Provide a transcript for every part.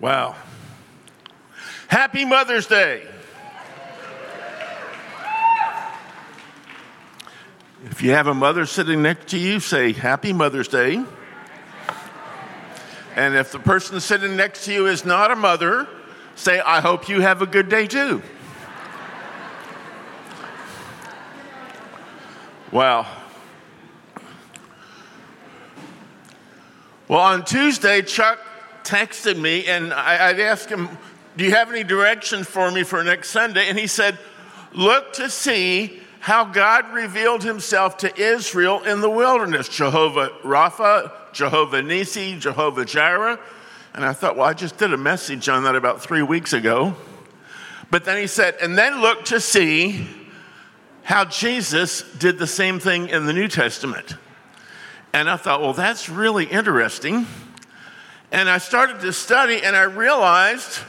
Wow. Happy Mother's Day. If you have a mother sitting next to you, say Happy Mother's Day. And if the person sitting next to you is not a mother, say, I hope you have a good day too. Wow. Well, on Tuesday, Chuck texted me and I, would asked him, Do you have any directions for me for next Sunday? And he said, Look to see how God revealed himself to Israel in the wilderness Jehovah Rapha, Jehovah Nisi, Jehovah Jireh. And I thought, well, I just did a message on that about three weeks ago. But then he said, and then look to see how Jesus did the same thing in the New Testament. And I thought, well, that's really interesting. And I started to study and I realized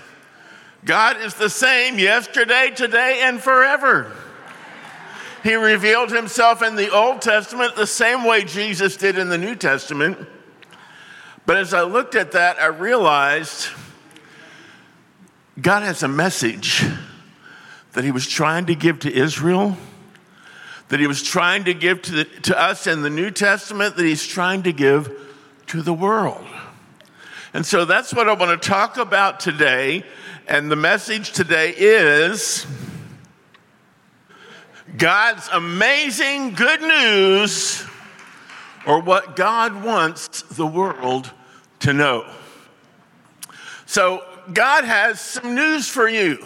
God is the same yesterday, today, and forever. He revealed himself in the Old Testament the same way Jesus did in the New Testament. But as I looked at that, I realized God has a message that he was trying to give to Israel, that he was trying to give to, the, to us in the New Testament, that he's trying to give to the world. And so that's what I want to talk about today. And the message today is God's amazing good news or what God wants the world to know. So, God has some news for you.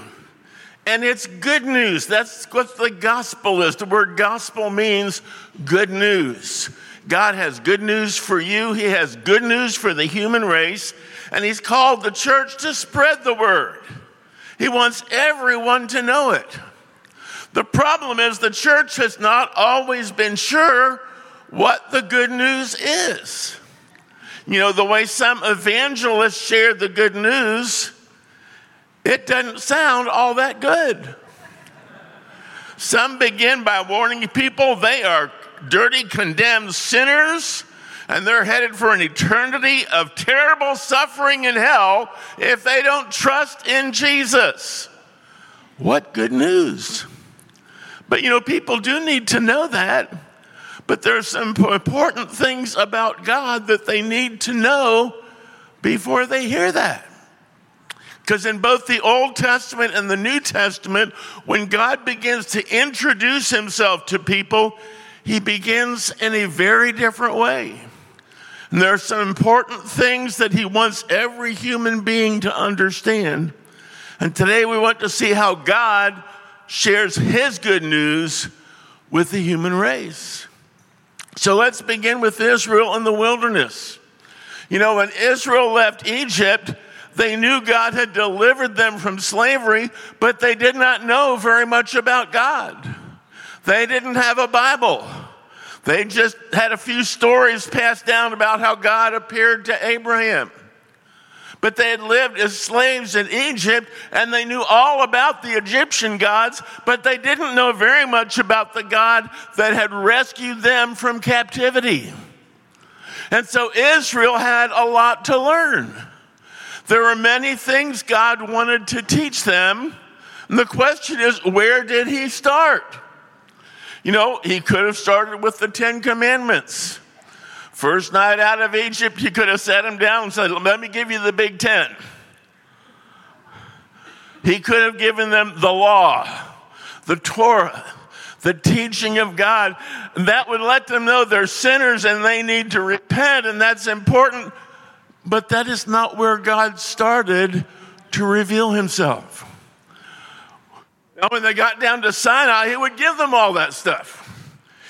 And it's good news. That's what the gospel is. The word gospel means good news. God has good news for you. He has good news for the human race. And He's called the church to spread the word. He wants everyone to know it. The problem is the church has not always been sure what the good news is. You know, the way some evangelists share the good news, it doesn't sound all that good. Some begin by warning people they are dirty, condemned sinners, and they're headed for an eternity of terrible suffering in hell if they don't trust in Jesus. What good news! But you know, people do need to know that. But there's some important things about God that they need to know before they hear that. Because in both the Old Testament and the New Testament, when God begins to introduce himself to people, he begins in a very different way. And there are some important things that he wants every human being to understand. And today we want to see how God shares his good news with the human race. So let's begin with Israel in the wilderness. You know, when Israel left Egypt, they knew God had delivered them from slavery, but they did not know very much about God. They didn't have a Bible. They just had a few stories passed down about how God appeared to Abraham. But they had lived as slaves in Egypt and they knew all about the Egyptian gods, but they didn't know very much about the God that had rescued them from captivity. And so Israel had a lot to learn. There were many things God wanted to teach them. And the question is, where did he start? You know, he could have started with the Ten Commandments. First night out of Egypt, he could have sat him down and said, Let me give you the Big Ten. He could have given them the law, the Torah, the teaching of God. That would let them know they're sinners and they need to repent, and that's important. But that is not where God started to reveal himself. Now, when they got down to Sinai, he would give them all that stuff.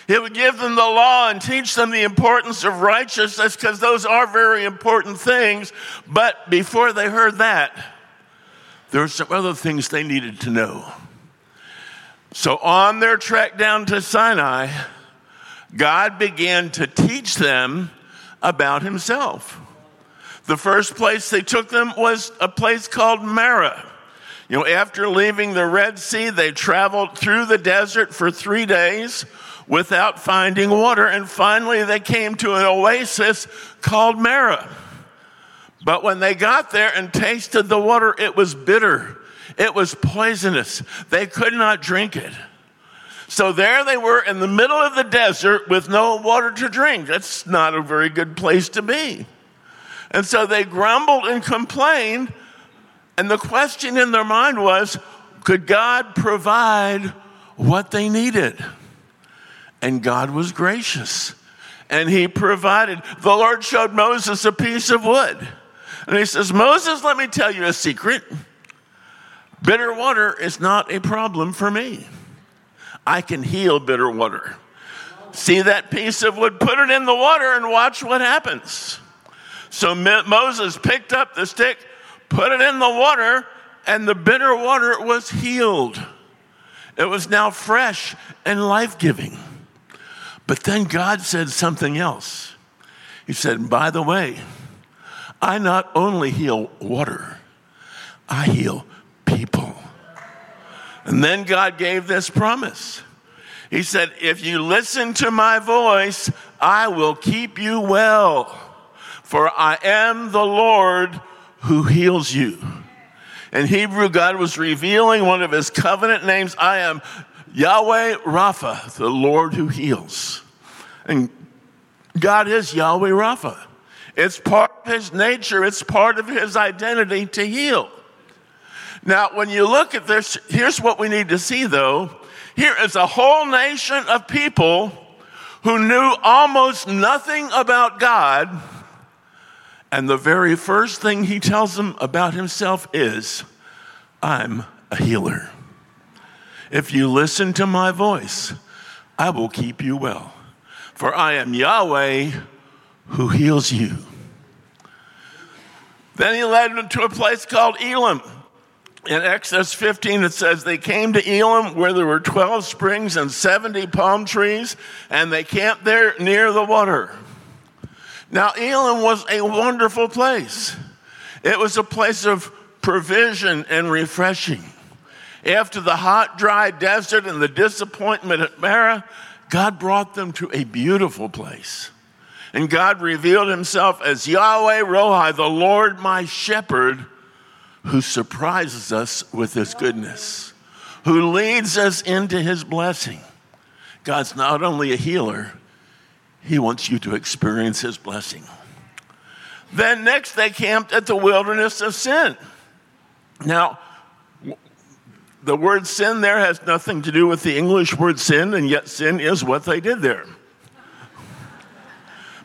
He would give them the law and teach them the importance of righteousness because those are very important things. But before they heard that, there were some other things they needed to know. So, on their trek down to Sinai, God began to teach them about Himself. The first place they took them was a place called Marah. You know, after leaving the Red Sea, they traveled through the desert for three days without finding water. And finally, they came to an oasis called Marah. But when they got there and tasted the water, it was bitter. It was poisonous. They could not drink it. So there they were in the middle of the desert with no water to drink. That's not a very good place to be. And so they grumbled and complained. And the question in their mind was could God provide what they needed? And God was gracious. And he provided. The Lord showed Moses a piece of wood. And he says, Moses, let me tell you a secret. Bitter water is not a problem for me. I can heal bitter water. See that piece of wood, put it in the water and watch what happens. So Moses picked up the stick, put it in the water, and the bitter water was healed. It was now fresh and life giving. But then God said something else. He said, By the way, I not only heal water, I heal people. And then God gave this promise. He said, If you listen to my voice, I will keep you well, for I am the Lord who heals you. In Hebrew, God was revealing one of his covenant names I am Yahweh Rapha, the Lord who heals. And God is Yahweh Rapha. It's part of his nature, it's part of his identity to heal. Now, when you look at this, here's what we need to see though. Here is a whole nation of people who knew almost nothing about God. And the very first thing he tells them about himself is, I'm a healer. If you listen to my voice, I will keep you well. For I am Yahweh who heals you. Then he led them to a place called Elim in Exodus 15, it says, They came to Elim where there were 12 springs and 70 palm trees, and they camped there near the water. Now, Elim was a wonderful place. It was a place of provision and refreshing. After the hot, dry desert and the disappointment at Marah, God brought them to a beautiful place. And God revealed himself as Yahweh Rohi, the Lord my shepherd who surprises us with his goodness, who leads us into his blessing. God's not only a healer, he wants you to experience his blessing. Then next, they camped at the wilderness of sin. Now, the word sin there has nothing to do with the English word sin, and yet sin is what they did there.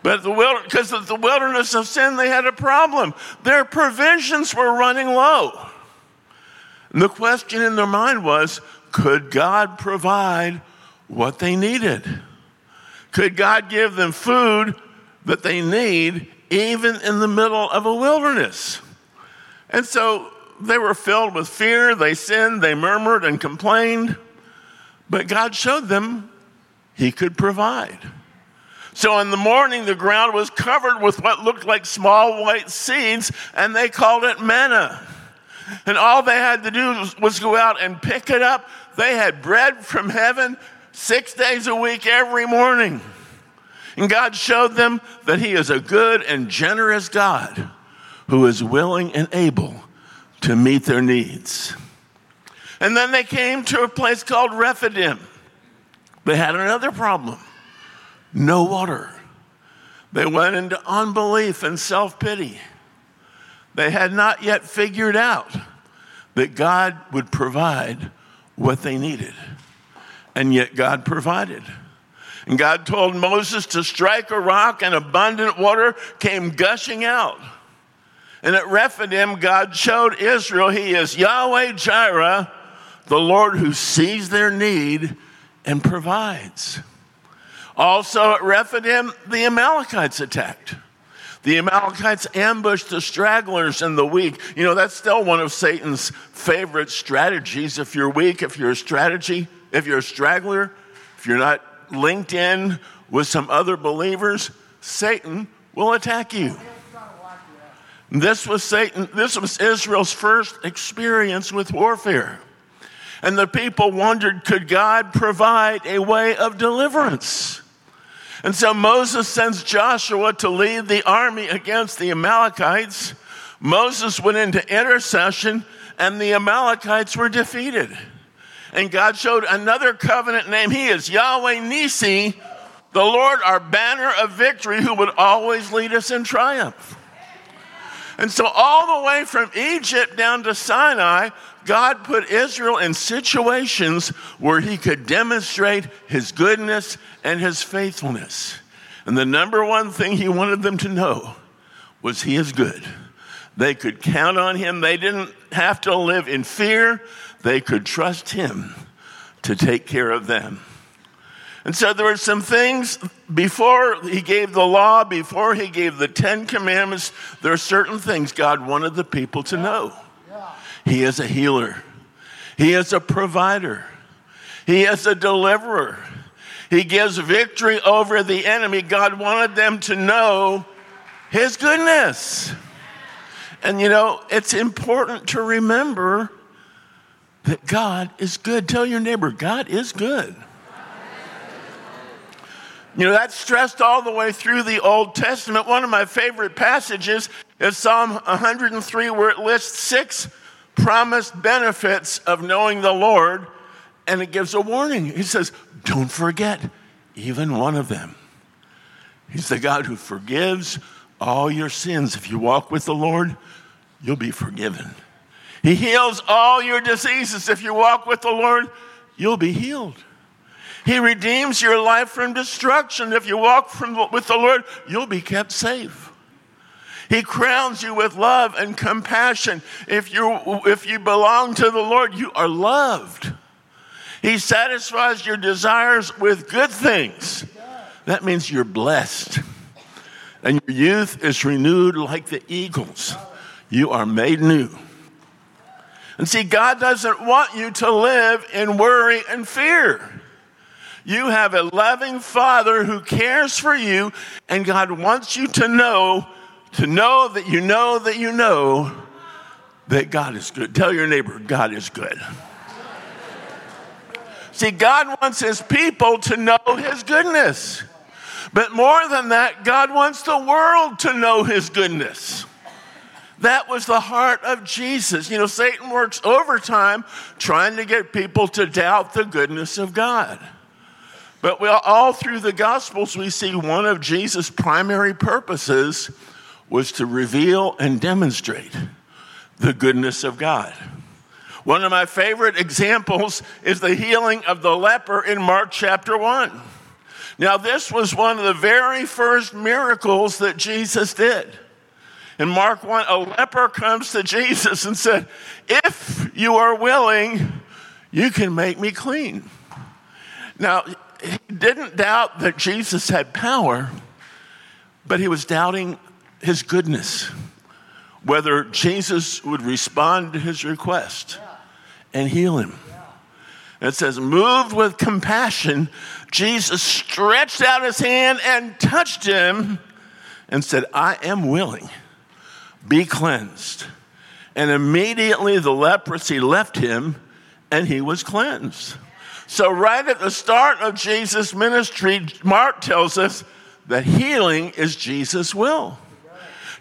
But the because of the wilderness of sin, they had a problem. Their provisions were running low. And the question in their mind was could God provide what they needed? Could God give them food that they need even in the middle of a wilderness? And so they were filled with fear, they sinned, they murmured and complained, but God showed them He could provide. So in the morning, the ground was covered with what looked like small white seeds, and they called it manna. And all they had to do was, was go out and pick it up. They had bread from heaven six days a week every morning. And God showed them that He is a good and generous God who is willing and able to meet their needs. And then they came to a place called Rephidim. They had another problem no water. They went into unbelief and self pity. They had not yet figured out that God would provide what they needed. And yet God provided. And God told Moses to strike a rock, and abundant water came gushing out. And at Rephidim, God showed Israel He is Yahweh Jireh, the Lord who sees their need and provides. Also at Rephidim, the Amalekites attacked. The Amalekites ambushed the stragglers and the weak. You know, that's still one of Satan's favorite strategies. If you're weak, if you're a strategy, if you're a straggler, if you're not linked in with some other believers, Satan will attack you. This was Satan, this was Israel's first experience with warfare. And the people wondered could God provide a way of deliverance? And so Moses sends Joshua to lead the army against the Amalekites, Moses went into intercession, and the Amalekites were defeated. And God showed another covenant name. He is Yahweh Nisi, the Lord, our banner of victory, who would always lead us in triumph. And so, all the way from Egypt down to Sinai, God put Israel in situations where he could demonstrate his goodness and his faithfulness. And the number one thing he wanted them to know was he is good. They could count on him. They didn't have to live in fear. They could trust him to take care of them. And so there were some things before he gave the law, before he gave the Ten Commandments, there are certain things God wanted the people to know. He is a healer, He is a provider, He is a deliverer. He gives victory over the enemy. God wanted them to know His goodness. And you know, it's important to remember that God is good. Tell your neighbor, God is good. You know, that's stressed all the way through the Old Testament. One of my favorite passages is Psalm 103, where it lists six promised benefits of knowing the Lord, and it gives a warning. He says, Don't forget even one of them. He's the God who forgives all your sins. If you walk with the Lord, you'll be forgiven. He heals all your diseases. If you walk with the Lord, you'll be healed. He redeems your life from destruction. If you walk from, with the Lord, you'll be kept safe. He crowns you with love and compassion. If you, if you belong to the Lord, you are loved. He satisfies your desires with good things. That means you're blessed. And your youth is renewed like the eagles. You are made new. And see, God doesn't want you to live in worry and fear. You have a loving Father who cares for you, and God wants you to know to know that you know that you know that God is good. Tell your neighbor, God is good. See, God wants his people to know his goodness. But more than that, God wants the world to know his goodness. That was the heart of Jesus. You know, Satan works overtime trying to get people to doubt the goodness of God. But all through the Gospels, we see one of Jesus' primary purposes was to reveal and demonstrate the goodness of God. One of my favorite examples is the healing of the leper in Mark chapter 1. Now, this was one of the very first miracles that Jesus did. In Mark 1, a leper comes to Jesus and said, If you are willing, you can make me clean. Now, he didn't doubt that Jesus had power, but he was doubting his goodness, whether Jesus would respond to his request and heal him. It says, moved with compassion, Jesus stretched out his hand and touched him and said, I am willing, be cleansed. And immediately the leprosy left him and he was cleansed. So, right at the start of Jesus' ministry, Mark tells us that healing is Jesus' will.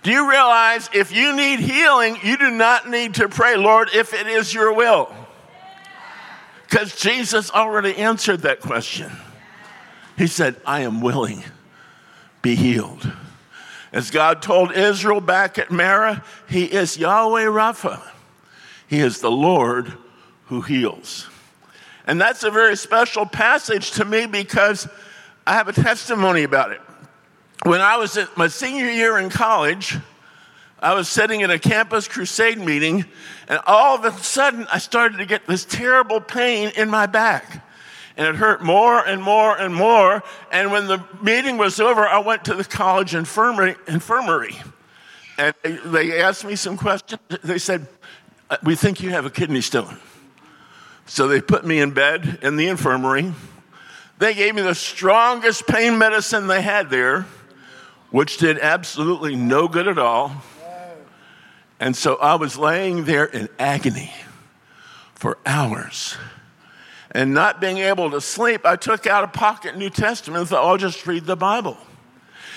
Do you realize if you need healing, you do not need to pray, Lord, if it is your will? Because Jesus already answered that question. He said, I am willing, be healed. As God told Israel back at Marah, He is Yahweh Rapha. He is the Lord who heals. And that's a very special passage to me because I have a testimony about it when I was at my senior year in college, I was sitting in a campus crusade meeting, and all of a sudden I started to get this terrible pain in my back. And it hurt more and more and more. And when the meeting was over, I went to the college infirmary. infirmary. And they asked me some questions. They said, uh, We think you have a kidney stone. So they put me in bed in the infirmary. They gave me the strongest pain medicine they had there which did absolutely no good at all. And so I was laying there in agony for hours. And not being able to sleep, I took out a pocket New Testament and thought, I'll just read the Bible.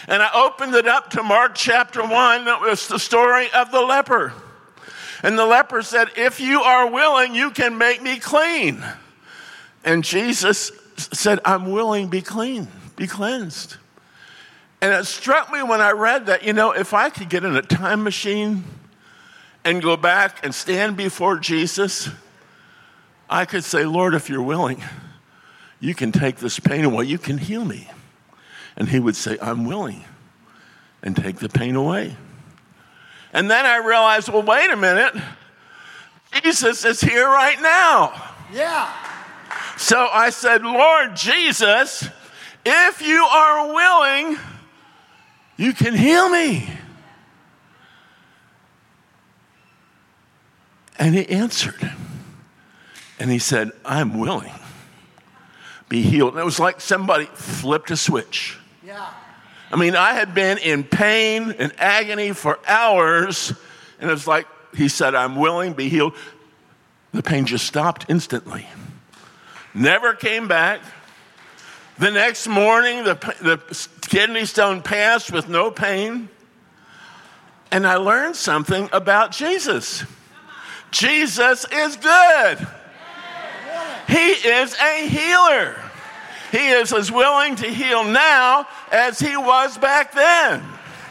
And I opened it up to Mark chapter 1. That was the story of the leper. And the leper said, If you are willing, you can make me clean. And Jesus said, I'm willing, be clean, be cleansed. And it struck me when I read that, you know, if I could get in a time machine and go back and stand before Jesus, I could say, Lord, if you're willing, you can take this pain away, you can heal me. And he would say, I'm willing, and take the pain away. And then I realized, well, wait a minute. Jesus is here right now. Yeah. So I said, Lord Jesus, if you are willing, you can heal me. And he answered. And he said, I'm willing. Be healed. And it was like somebody flipped a switch. Yeah. I mean, I had been in pain and agony for hours, and it's like he said, I'm willing, be healed. The pain just stopped instantly. Never came back. The next morning, the, the kidney stone passed with no pain. And I learned something about Jesus. Jesus is good. He is a healer. He is as willing to heal now as he was back then.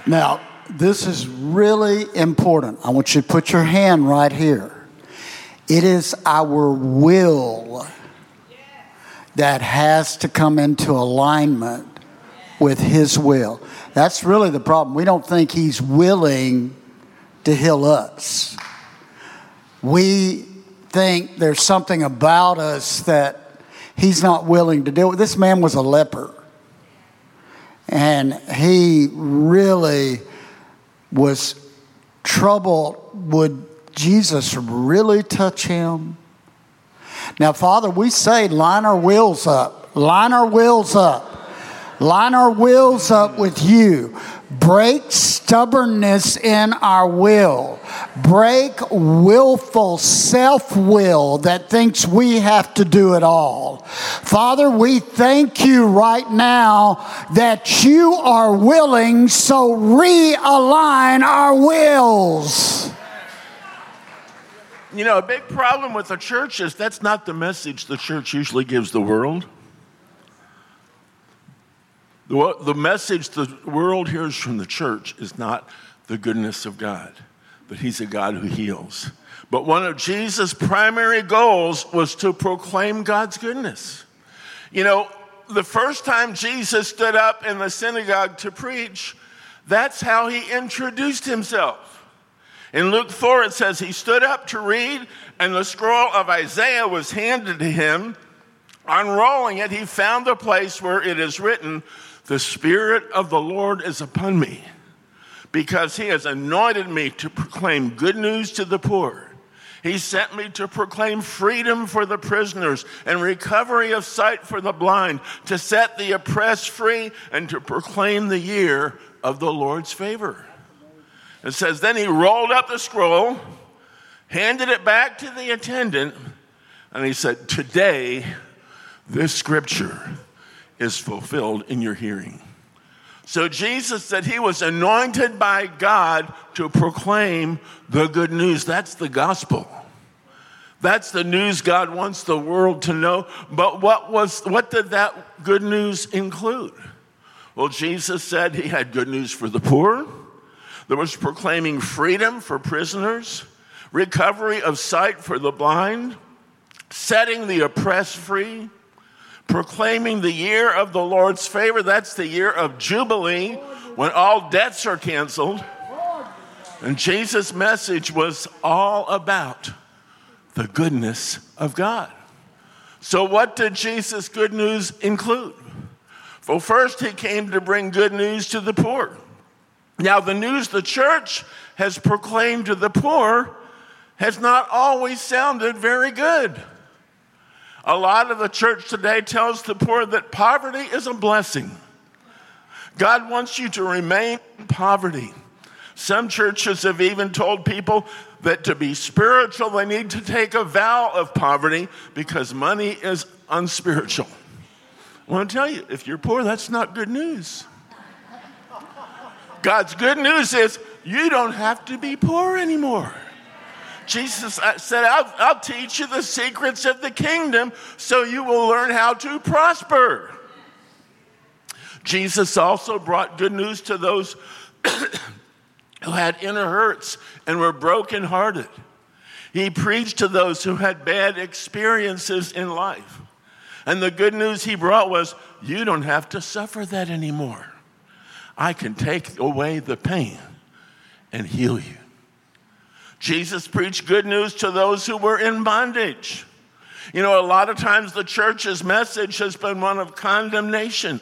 Now, this is really important. I want you to put your hand right here. It is our will that has to come into alignment with his will. That's really the problem. We don't think he's willing to heal us. We think there's something about us that he's not willing to do it. This man was a leper. And he really was troubled. Would Jesus really touch him? Now, Father, we say, line our wheels up, line our wheels up, line our wheels up with you. Break stubbornness in our will. Break willful self will that thinks we have to do it all. Father, we thank you right now that you are willing, so realign our wills. You know, a big problem with the church is that's not the message the church usually gives the world. The, the message the world hears from the church is not the goodness of God, but He's a God who heals. But one of Jesus' primary goals was to proclaim God's goodness. You know, the first time Jesus stood up in the synagogue to preach, that's how he introduced himself. In Luke 4, it says he stood up to read, and the scroll of Isaiah was handed to him. Unrolling it, he found the place where it is written, the Spirit of the Lord is upon me because He has anointed me to proclaim good news to the poor. He sent me to proclaim freedom for the prisoners and recovery of sight for the blind, to set the oppressed free, and to proclaim the year of the Lord's favor. It says, Then he rolled up the scroll, handed it back to the attendant, and he said, Today, this scripture is fulfilled in your hearing. So Jesus said he was anointed by God to proclaim the good news. That's the gospel. That's the news God wants the world to know. But what was what did that good news include? Well, Jesus said he had good news for the poor. There was proclaiming freedom for prisoners, recovery of sight for the blind, setting the oppressed free, proclaiming the year of the Lord's favor. That's the year of Jubilee when all debts are canceled. And Jesus' message was all about the goodness of God. So, what did Jesus' good news include? Well, first, he came to bring good news to the poor. Now, the news the church has proclaimed to the poor has not always sounded very good. A lot of the church today tells the poor that poverty is a blessing. God wants you to remain in poverty. Some churches have even told people that to be spiritual, they need to take a vow of poverty because money is unspiritual. I want to tell you, if you're poor, that's not good news. God's good news is you don't have to be poor anymore. Jesus uh, said, I'll, I'll, teach you the secrets of the kingdom so you will learn how to prosper. Jesus also brought good news to those who had inner hurts and were brokenhearted. He preached to those who had bad experiences in life. And the good news he brought was you don't have to suffer that anymore. I can take away the pain and heal you. Jesus preached good news to those who were in bondage. You know, a lot of times the church's message has been one of condemnation.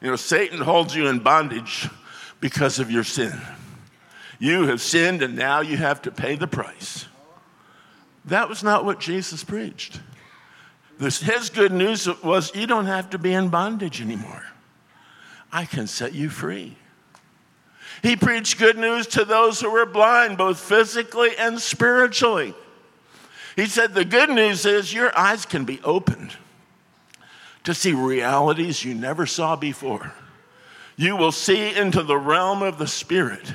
You know, Satan holds you in bondage because of your sin. You have sinned and now you have to pay the price. That was not what Jesus preached. This, his good news was you don't have to be in bondage anymore. I can set you free. He preached good news to those who were blind, both physically and spiritually. He said, The good news is your eyes can be opened to see realities you never saw before. You will see into the realm of the Spirit,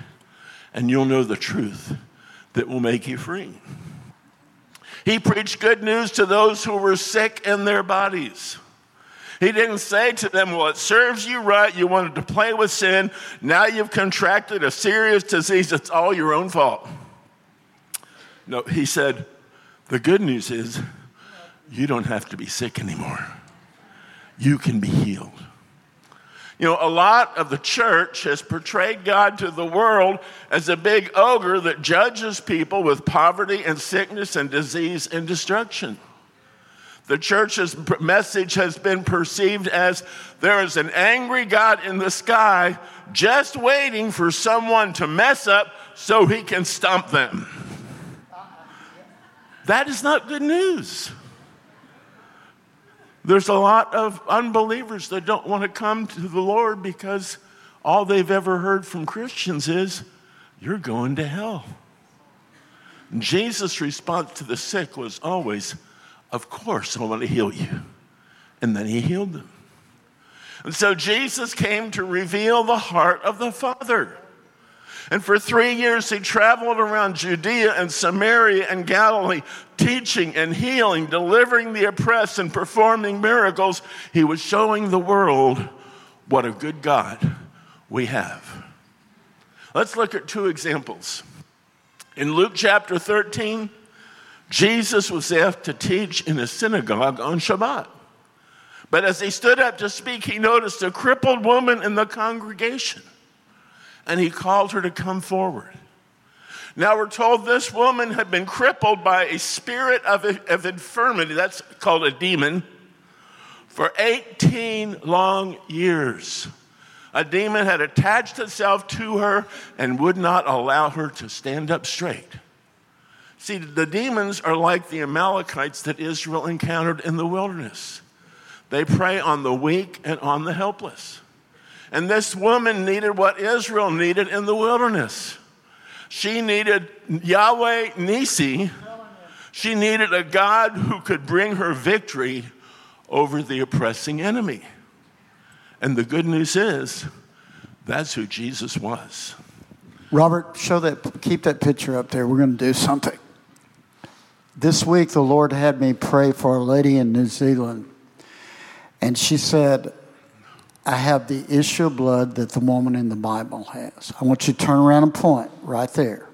and you'll know the truth that will make you free. He preached good news to those who were sick in their bodies. He didn't say to them, Well, it serves you right. You wanted to play with sin. Now you've contracted a serious disease. It's all your own fault. No, he said, The good news is you don't have to be sick anymore. You can be healed. You know, a lot of the church has portrayed God to the world as a big ogre that judges people with poverty and sickness and disease and destruction. The church's message has been perceived as there is an angry God in the sky just waiting for someone to mess up so he can stomp them. That is not good news. There's a lot of unbelievers that don't want to come to the Lord because all they've ever heard from Christians is, You're going to hell. Jesus' response to the sick was always, of course, I want to heal you. And then he healed them. And so Jesus came to reveal the heart of the Father. And for three years, he traveled around Judea and Samaria and Galilee, teaching and healing, delivering the oppressed, and performing miracles. He was showing the world what a good God we have. Let's look at two examples. In Luke chapter 13, Jesus was asked to teach in a synagogue on Shabbat. But as he stood up to speak, he noticed a crippled woman in the congregation and he called her to come forward. Now we're told this woman had been crippled by a spirit of, of infirmity, that's called a demon, for 18 long years. A demon had attached itself to her and would not allow her to stand up straight. See, the demons are like the Amalekites that Israel encountered in the wilderness. They prey on the weak and on the helpless. And this woman needed what Israel needed in the wilderness. She needed Yahweh Nisi. She needed a God who could bring her victory over the oppressing enemy. And the good news is, that's who Jesus was. Robert, show that, keep that picture up there. We're going to do something. This week, the Lord had me pray for a lady in New Zealand. And she said, I have the issue of blood that the woman in the Bible has. I want you to turn around and point right there.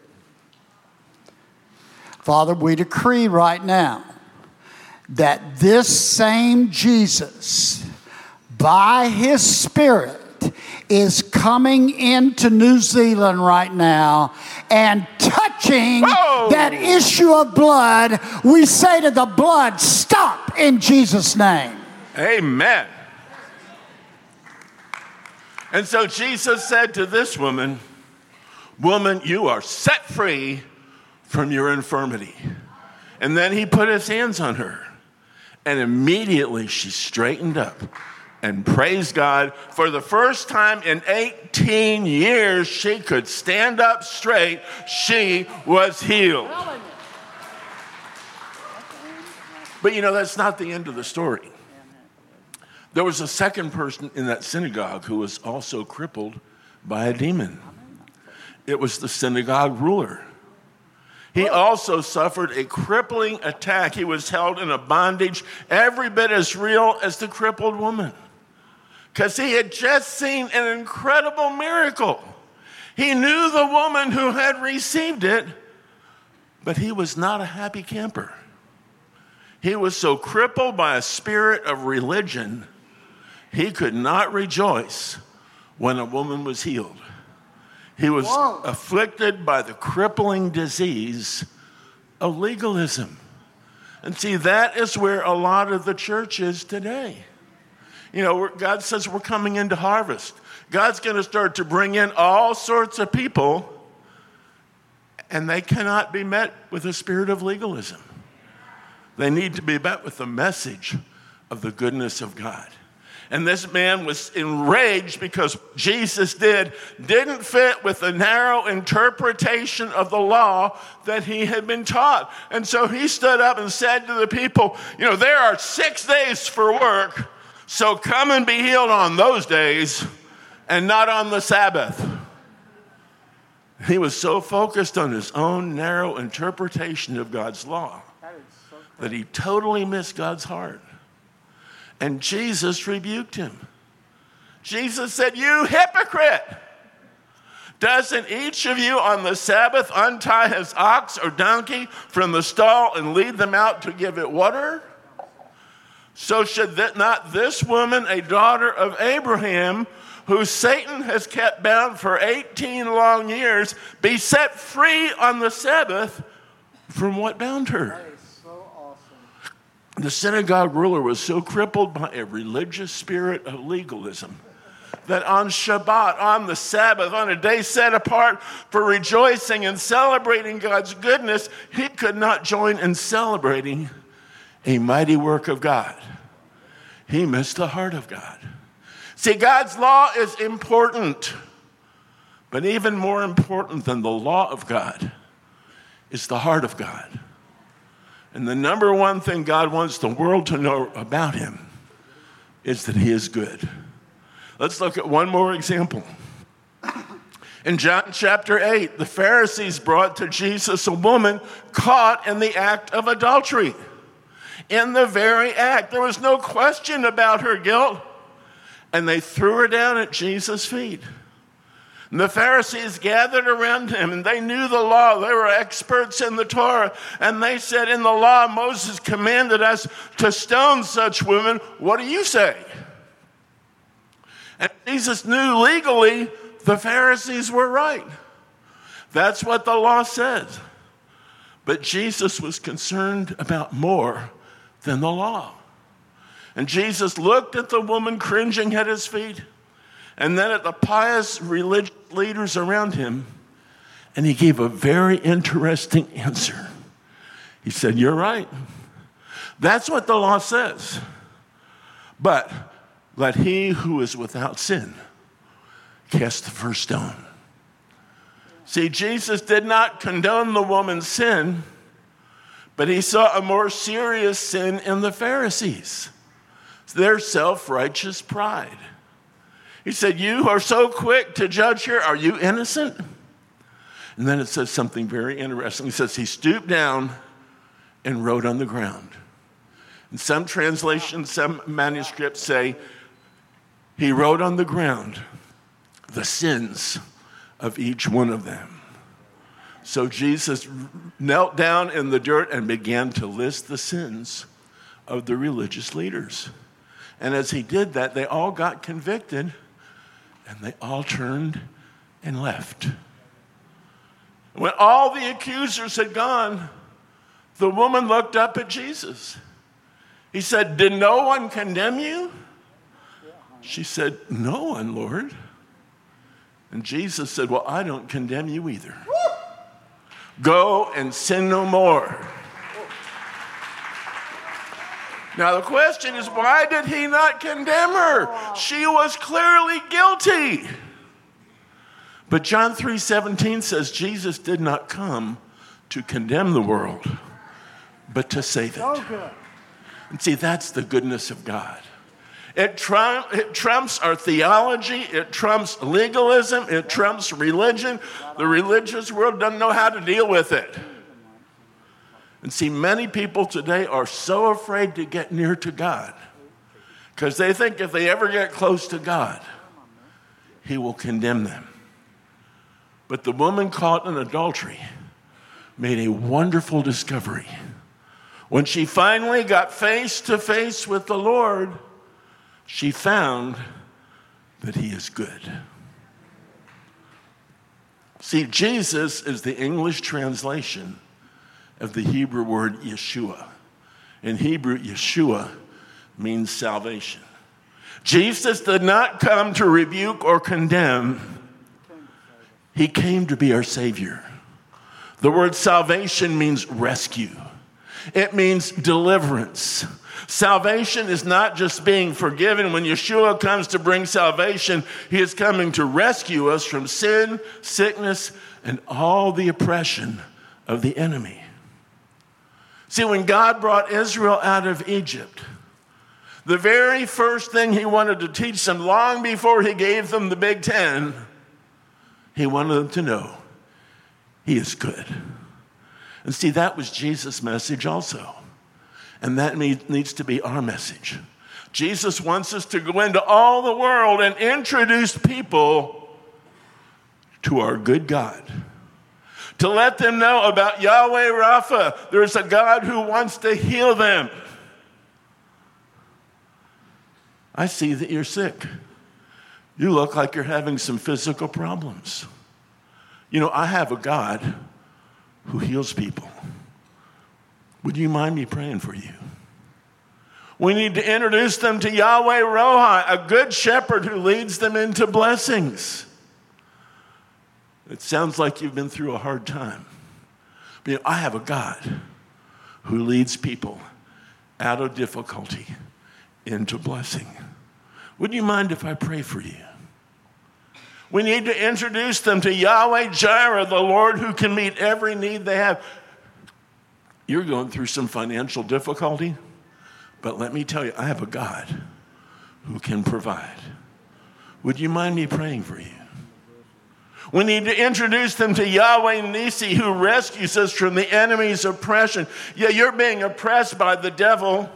Father, we decree right now that this same Jesus, by his Spirit, is coming into New Zealand right now and touching Whoa. that issue of blood. We say to the blood, stop in Jesus' name. Amen. And so Jesus said to this woman, Woman, you are set free from your infirmity. And then he put his hands on her. And immediately she straightened up and praise God. For the first time in 18 years, she could stand up straight. She was healed. But you know, that's not the end of the story. There was a second person in that synagogue who was also crippled by a demon. It was the synagogue ruler. He also suffered a crippling attack. He was held in a bondage every bit as real as the crippled woman because he had just seen an incredible miracle. He knew the woman who had received it, but he was not a happy camper. He was so crippled by a spirit of religion, he could not rejoice when a woman was healed. He was Whoa. afflicted by the crippling disease of legalism. And see, that is where a lot of the church is today. You know, God says we're coming into harvest. God's going to start to bring in all sorts of people, and they cannot be met with a spirit of legalism. They need to be met with the message of the goodness of God. And this man was enraged because Jesus did didn't fit with the narrow interpretation of the law that he had been taught. And so he stood up and said to the people, You know, there are six days for work, so come and be healed on those days and not on the Sabbath. He was so focused on his own narrow interpretation of God's law that he totally missed God's heart. And Jesus rebuked him. Jesus said, You hypocrite! Doesn't each of you on the Sabbath untie his ox or donkey from the stall and lead them out to give it water? So should that not this woman, a daughter of Abraham, who Satan has kept bound for 18 long years, be set free on the Sabbath from what bound her? the synagogue ruler was so crippled by a religious spirit of legalism that on Shabbat, on the Sabbath, on a day set apart for rejoicing and celebrating God's goodness, he could not join in celebrating a mighty work of God. He missed the heart of God. See, God's law is important, but even more important than the law of God is the heart of God. And the number one thing God wants the world to know about him is that he is good. Let's look at one more example. In John chapter 8, the Pharisees brought to Jesus a woman caught in the act of adultery. In the very act, there was no question about her guilt. And they threw her down at Jesus' feet. And the Pharisees gathered around him and they knew the law. They were experts in the Torah. And they said, In the law, Moses commanded us to stone such women. What do you say? And Jesus knew legally the Pharisees were right. That's what the law says. But Jesus was concerned about more than the law. And Jesus looked at the woman cringing at his feet and then at the pious religious leaders around him, and he gave a very interesting answer. He said, You're right. That's what the law says. But let he who is without sin cast the first stone. See, Jesus did not condone the woman's sin, but he saw a more serious sin in the Pharisees their self righteous pride. He said, You are so quick to judge here. Are you innocent? And then it says something very interesting. He says, He stooped down and wrote on the ground. And some translations, some manuscripts say, He wrote on the ground the sins of each one of them. So Jesus knelt down in the dirt and began to list the sins of the religious leaders. And as he did that, they all got convicted and they all turned and left. When all the accusers had gone, the woman looked up at Jesus. He said, Did no one condemn you? She said, No one, Lord. And Jesus said, Well, I don't condemn you either. Go and sin no more. Now, the question is, why did he not condemn her? She was clearly guilty. But John 3:17 says Jesus did not come to condemn the world, but to save it. And see, that's the goodness of God. It, trump, it, trumps our theology. It trumps legalism. It trumps religion. The religious world doesn't know how to deal with it. And see, many people today are so afraid to get near to God because they think if they ever get close to God, He will condemn them. But the woman caught in adultery made a wonderful discovery. When she finally got face to face with the Lord, she found that He is good. See, Jesus is the English translation of the Hebrew word Yeshua. In Hebrew, Yeshua means salvation. Jesus did not come to rebuke or condemn, he came to be our Savior. The word salvation means rescue, it means deliverance. Salvation is not just being forgiven. When Yeshua comes to bring salvation, he is coming to rescue us from sin, sickness, and all the oppression of the enemy. See, when God brought Israel out of Egypt, the very first thing he wanted to teach them, long before he gave them the Big Ten, he wanted them to know he is good. And see, that was Jesus' message also. And that needs to be our message. Jesus wants us to go into all the world and introduce people to our good God. To let them know about Yahweh Rapha. There's a God who wants to heal them. I see that you're sick. You look like you're having some physical problems. You know, I have a God who heals people. Would you mind me praying for you? We need to introduce them to Yahweh Rohi, a good shepherd who leads them into blessings. It sounds like you've been through a hard time. But you know, I have a God who leads people out of difficulty into blessing. Would you mind if I pray for you? We need to introduce them to Yahweh Jireh, the Lord who can meet every need they have. You're going through some financial difficulty, but let me tell you, I have a God who can provide. Would you mind me praying for you? We need to introduce them to Yahweh Nisi, who rescues us from the enemy's oppression. Yeah, you're being oppressed by the devil.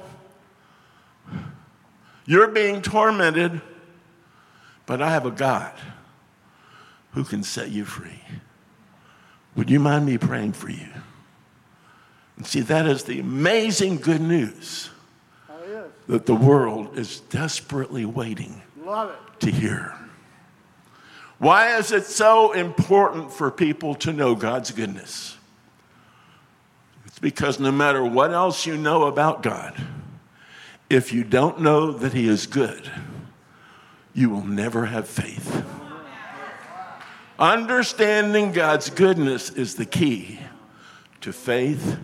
You're being tormented, but I have a God who can set you free. Would you mind me praying for you? And see, that is the amazing good news that the world is desperately waiting to hear. Why is it so important for people to know God's goodness? It's because no matter what else you know about God, if you don't know that He is good, you will never have faith. Understanding God's goodness is the key to faith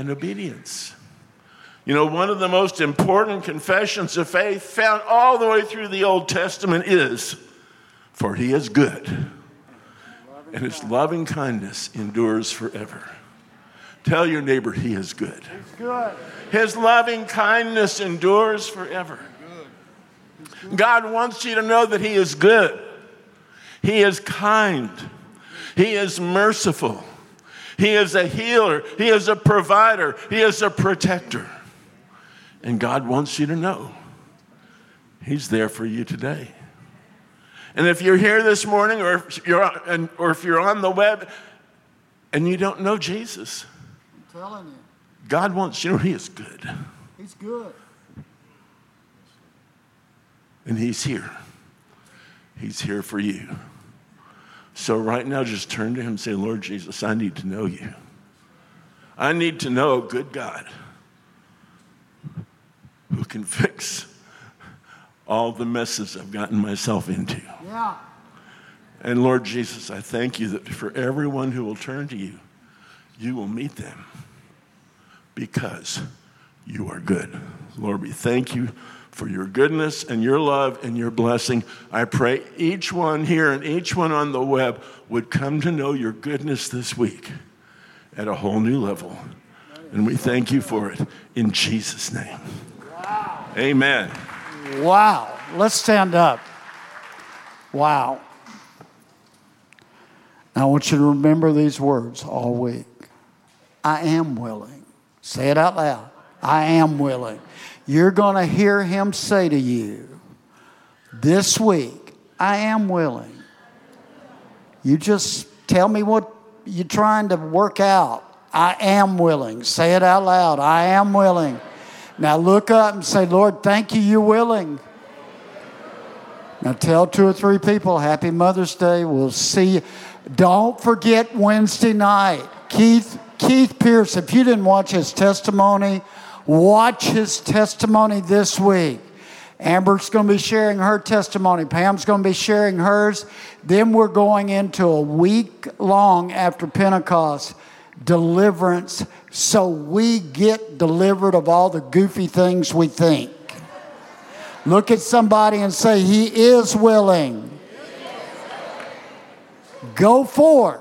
and obedience. You know, one of the most important confessions of faith found all the way through the Old Testament is, For He is good, and His loving kindness endures forever. Tell your neighbor, He is good. Good. His loving kindness endures forever. God wants you to know that He is good. He is kind. He is merciful. He is a healer. He is a provider. He is a protector. And God wants you to know He's there for you today. And if you're here this morning or if you're, or if you're on the web and you don't know Jesus, I'm telling you. God wants you to know He is good. He's good. And He's here. He's here for you. So, right now, just turn to Him and say, Lord Jesus, I need to know you. I need to know a good God who can fix all the messes I've gotten myself into. Yeah. And Lord Jesus, I thank you that for everyone who will turn to you, you will meet them because you are good. Lord, we thank you for your goodness and your love and your blessing. I pray each one here and each one on the web would come to know your goodness this week at a whole new level. And we thank you for it in Jesus' name. Amen. Wow. Let's stand up. Wow. Now, I want you to remember these words all week. I am willing. Say it out loud. I am willing. You're going to hear him say to you this week, I am willing. You just tell me what you're trying to work out. I am willing. Say it out loud. I am willing. Now look up and say, Lord, thank you, you're willing. Now tell two or three people, Happy Mother's Day. We'll see you. Don't forget Wednesday night. Keith, Keith Pierce, if you didn't watch his testimony, watch his testimony this week. Amber's going to be sharing her testimony. Pam's going to be sharing hers. Then we're going into a week long after Pentecost deliverance so we get delivered of all the goofy things we think. Look at somebody and say, He is willing. Go forth